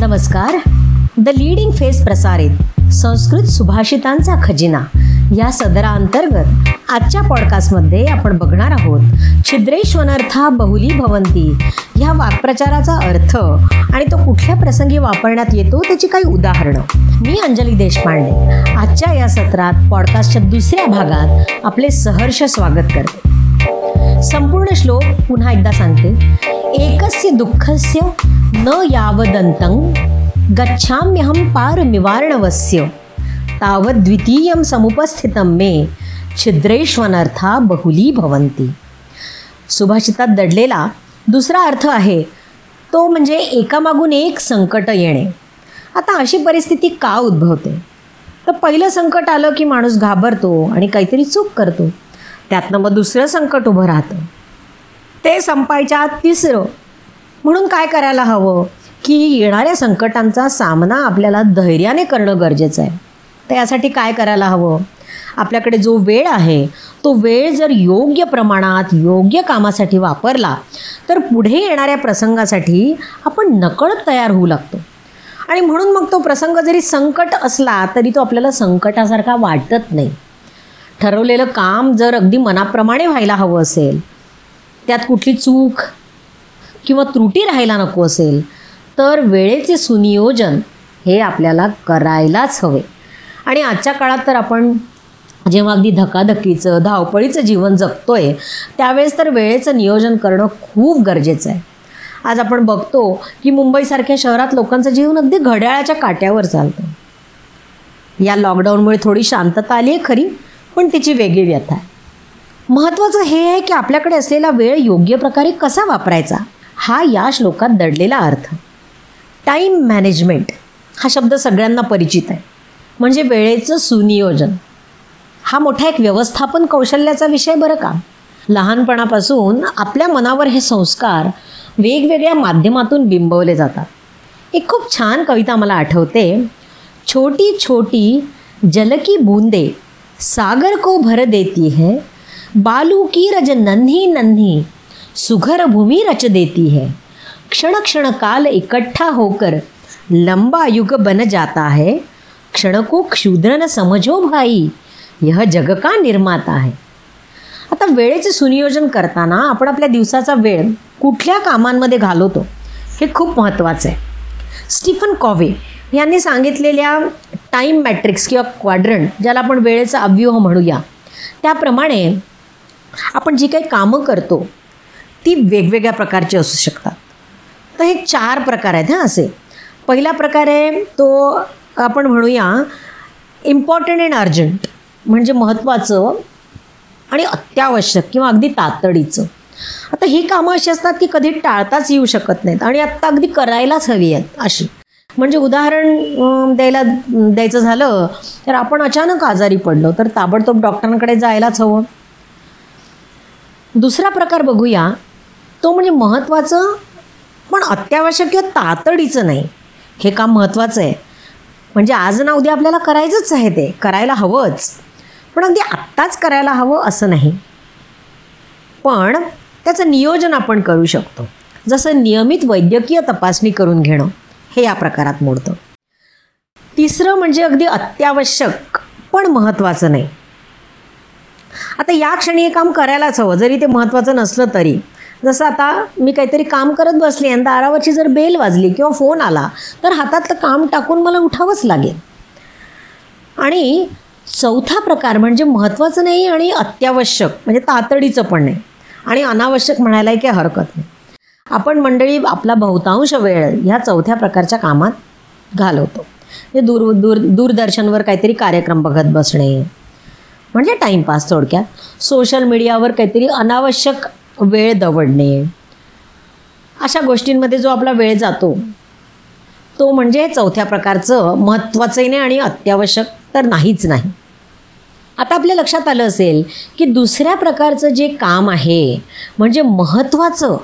नमस्कार. The leading face प्रसारित संस्कृत सुभाषितांचा खजिना. या सदराअंतर्गत आजच्या पॉडकास्टमध्ये आपण बघणार आहोत छिद्रेश्वनर्था बहुली भवंती. ह्या वाक्प्रचाराचा अर्थ आणि तो कुठल्या प्रसंगी वापरण्यात येतो त्याची काही उदाहरणं. मी अंजली देशपांडे. आजच्या या सत्रात पॉडकास्टच्या दुसऱ्या भागात आपले सहर्ष स्वागत करते. संपूर्ण श्लोक पुन्हा एकदा सांगते. एकस्य दुःखस्य न यावदन्तं। गच्छाम्यहं पारमिवारणवस्य। तावद् द्वितीयं समुपस्थितं मे छिद्रेष्वनर्था बहुली भवन्ति सुभाषितात दडलेला दुसरा अर्थ आहे तो म्हणजे एकामागून एक संकट येणे। आता अशी परिस्थिती का उद्भवते? तर पहिलं संकट आलं की माणूस घाबरतो आणि काहीतरी चूक करतो. त्यातनं मग दुसरं संकट उभं राहतं. ते संपायच्या आत तिसरं. म्हणून काय करायला हवं? की येणाऱ्या संकटांचा सामना आपल्याला धैर्याने करणं गरजेचं आहे. तर यासाठी काय करायला हवं? आपल्याकडे जो वेळ आहे तो वेळ जर योग्य प्रमाणात योग्य कामासाठी वापरला तर पुढे येणाऱ्या प्रसंगासाठी आपण नकळत तयार होऊ लागतो. आणि म्हणून मग तो प्रसंग जरी संकट असला तरी तो आपल्याला संकटासारखा वाटत नाही. ठरवलेलं काम जर अगदी मनाप्रमाणे व्हायला हवं असेल त्यात कुठली चूक किंवा त्रुटी राहायला नको असेल तर वेळेचे सुनियोजन हे आपल्याला करायलाच हवे. आणि आजच्या काळात तर आपण जेव्हा अगदी धकाधकीचं धावपळीचं जीवन जगतोय त्यावेळेस तर वेळेचं नियोजन करणं खूप गरजेचं आहे. आज आपण बघतो की मुंबईसारख्या शहरात लोकांचं जीवन अगदी घड्याळाच्या काट्यावर चालतं. या लॉकडाऊनमुळे थोडी शांतता आली आहे खरी पण तिची वेगळी व्यथा आहे. महत्त्वाचं हे आहे की आपल्याकडे असलेला वेळ योग्य प्रकारे कसा वापरायचा? हा या श्लोकात दडलेला अर्थ. टाईम मॅनेजमेंट हा शब्द सगळ्यांना परिचित आहे. म्हणजे वेळेचं सुनियोजन. हा मोठा एक व्यवस्थापन कौशल्याचा विषय बरं का? लहानपणापासून आपल्या मनावर हे संस्कार वेगवेगळ्या माध्यमातून बिंबवले जातात. एक खूप छान कविता मला आठवते. छोटी छोटी जलकी बूंदे सागर को भर देती है बालू की रज नन्ही नन्ही सुघर भूमि रच देती है। क्षण क्षण काल इकट्ठा होकर लंबा युग बन जाता है। क्षण को क्षुद्र न समझो भाई यह जग का निर्माता है। आता वेळेचे सुनियोजन करताना आपण आपल्या दिवसाचा वेळ कुठल्या कामांमध्ये घालवतो हे खूप महत्त्वाचं आहे. स्टीफन कॉवे यांनी सांगितलेल्या टाईम मॅट्रिक्स किंवा क्वाड्रंट ज्याला आपण वेळेचा अव्यूह म्हणूया त्याप्रमाणे आपण जी काही कामं करतो ती वेगवेगळ्या प्रकारची असू शकतात. तर हे चार प्रकार आहेत हां असे. पहिला प्रकार आहे तो आपण म्हणूया इम्पॉर्टंट अँड अर्जंट म्हणजे महत्त्वाचं आणि अत्यावश्यक किंवा अगदी तातडीचं. आता ही कामं अशी असतात की कधी टाळताच येऊ शकत नाहीत आणि आत्ता अगदी करायलाच हवी आहेत अशी. म्हणजे उदाहरण द्यायला द्यायचं झालं तर आपण अचानक आजारी पडलो तर ताबडतोब डॉक्टरांकडे जायलाच हवं. दुसरा प्रकार बघूया. तो म्हणजे महत्त्वाचं पण अत्यावश्यक किंवा तातडीचं नाही. हे काम महत्त्वाचं आहे. म्हणजे आज ना उद्या आपल्याला करायचंच आहे ते. करायला हवंच. पण अगदी आत्ताच करायला हवं असं नाही. पण त्याचं नियोजन आपण करू शकतो. जसं नियमित वैद्यकीय तपासणी करून घेणं हे या प्रकारात मोडतं. तिसरं म्हणजे अगदी अत्यावश्यक पण महत्त्वाचं नाही. आता या क्षणी हे काम करायलाच हवं जरी ते महत्त्वाचं नसलं तरी. जसं आता मी काहीतरी काम करत बसले आणि दारावरची जर बेल वाजली किंवा फोन आला तर हातातलं काम टाकून मला उठावंच लागेल. आणि चौथा प्रकार म्हणजे महत्त्वाचं नाही आणि अत्यावश्यक म्हणजे तातडीचं पण नाही. आणि अनावश्यक म्हणायलाही काही हरकत नाही. आपण मंडळी आपला बहुतांश वेळ ह्या चौथ्या प्रकारच्या कामात घालवतो. म्हणजे दूर दूर दूरदर्शनवर काहीतरी कार्यक्रम बघत बसणे म्हणजे टाईमपास थोडक्यात. सोशल मीडियावर काहीतरी अनावश्यक वेळ दवडणे. अशा गोष्टींमध्ये जो आपला वेळ जातो तो म्हणजे चौथ्या प्रकारचं महत्त्वाचंही नाही आणि अत्यावश्यक तर नाहीच नाही. आता आपल्या लक्षात आलं असेल की दुसऱ्या प्रकारचं जे काम आहे म्हणजे महत्त्वाचं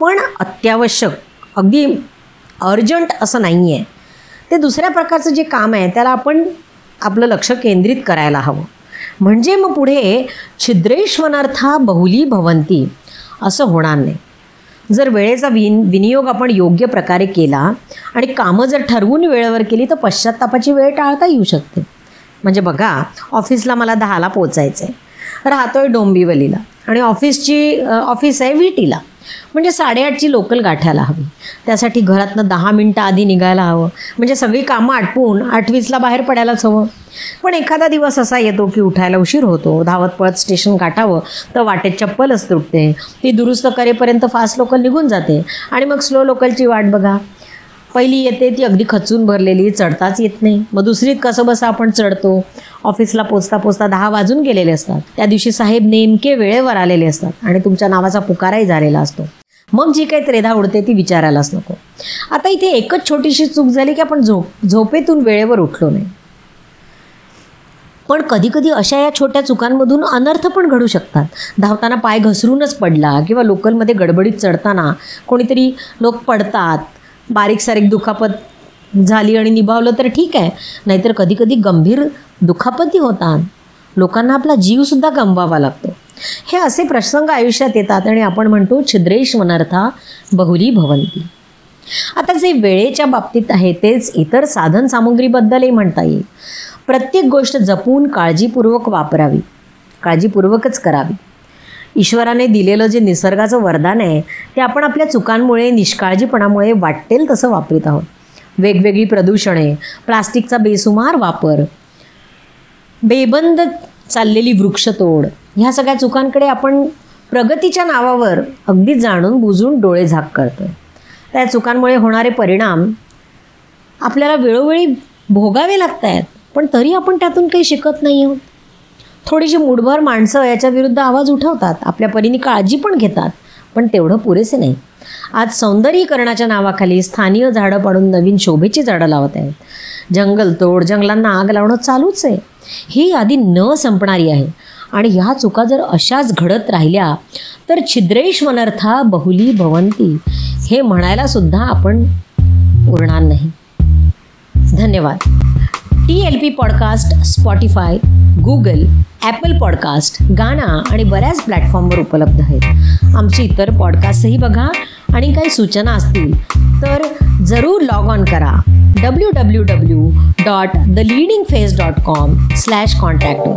पण अत्यावश्यक अगदी अर्जंट असं नाही आहे ते दुसऱ्या प्रकारचं जे काम आहे त्याला आपण आपलं लक्ष केंद्रित करायला हवं. म्हणजे मग पुढे छिद्रेश्वनार्था बहुली भवंती. असं होणार नाही. जर वेळेचा विन विनियोग आपण योग्य प्रकारे केला आणि कामं जर ठरवून वेळेवर केली तर पश्चातापाची वेळ टाळता येऊ शकते. म्हणजे बघा ऑफिसला मला दहाला पोचायचं आहे राहतो आहे डोंबिवलीला आणि ऑफिसची ऑफिस आहे विटीला. म्हणजे साडेआठची लोकल गाठायला हवी. त्यासाठी घरातनं दहा मिनटं आधी निघायला हवं. म्हणजे सगळी कामं आटपून आठवीसला बाहेर पडायलाच हवं. पण एखादा दिवस असा येतो की उठायला उशीर होतो धावत पळत स्टेशन गाठावं तर वाटेत चप्पलच तुटते. ती दुरुस्त करेपर्यंत फास्ट लोकल निघून जाते. आणि मग स्लो लोकलची वाट बघा. पहिली येते ती अगदी खचून भरलेली चढताच येत नाही. मग दुसरीत कसं बसं आपण चढतो? ऑफिसला पोचता पोचता दहा वाजून गेलेले असतात. त्या दिवशी साहेब नेमके वेळेवर आलेले असतात आणि तुमच्या नावाचा पुकाराही झालेला असतो. मग जी काही त्रेधा उडते ती विचारायलाच नको. आता इथे एकच छोटीशी चूक झाली की आपण झोप झोपेतून वेळेवर उठलो नाही. पण कधीकधी अशा या छोट्या चुकांमधून अनर्थ पण घडू शकतात. धावताना पाय घसरूनच पडला किंवा लोकलमध्ये गडबडीत चढताना कोणीतरी लोक पडतात बारीक सारीक दुखापत झाली आणि निभावलं तर ठीक आहे. नाहीतर कधीकधी गंभीर दुखापती होतात. लोकांना आपला जीवसुद्धा गमवावा लागतो. हे असे प्रसंग आयुष्यात येतात आणि आपण म्हणतो छिद्रेश वनर्था बहुली भवंती. आता जे वेळेच्या बाबतीत आहे तेच इतर साधन सामुग्रीबद्दलही म्हणता येईल. प्रत्येक गोष्ट जपून काळजीपूर्वक वापरावी. काळजीपूर्वकच करावी. ईश्वराने दिलेलं जे निसर्गाचं वरदान आहे ते आपण आपल्या चुकांमुळे निष्काळजीपणामुळे वाटेल तसं वापरीत आहोत. वेगवेगळी प्रदूषणे प्लास्टिकचा बेसुमार वापर बेबंद चाललेली वृक्षतोड ह्या सगळ्या चुकांकडे आपण प्रगतीच्या नावावर अगदी जाणून बुजून डोळे झाक करतो त्या चुकांमुळे होणारे परिणाम आपल्याला वेळोवेळी भोगावे लागत आहेत पण तरी आपण त्यातून काही शिकत नाही आहोत. थोडीशी मूडभर माणसं याच्या विरुद्ध आवाज उठवतात आपल्या परीने काळजी पण घेतात पण तेवढं पुरेसे नाही. आज सौंदर्यीकरणाच्या नावाखाली स्थानीय झाडं पाडून नवीन शोभेची झाडं लावत आहेत. जंगलतोड जंगलांना आग लावणं चालूच आहे. ही यादी न संपणारी आहे. आणि ह्या चुका जर अशाच घडत राहिल्या तर छिद्रेश वनर्था बहुली भवंती हे म्हणायला सुद्धा आपण उरणार नाही. धन्यवाद. T L P podcast Spotify Google Apple podcast Gaana आणि बऱ्याच प्लॅटफॉर्मवर उपलब्ध आहेत. आमची इतर पॉडकास्टही बघा आणि काही सूचना असतील तर जरूर लॉग ऑन करा. W W W dot the leading face dot com slash contact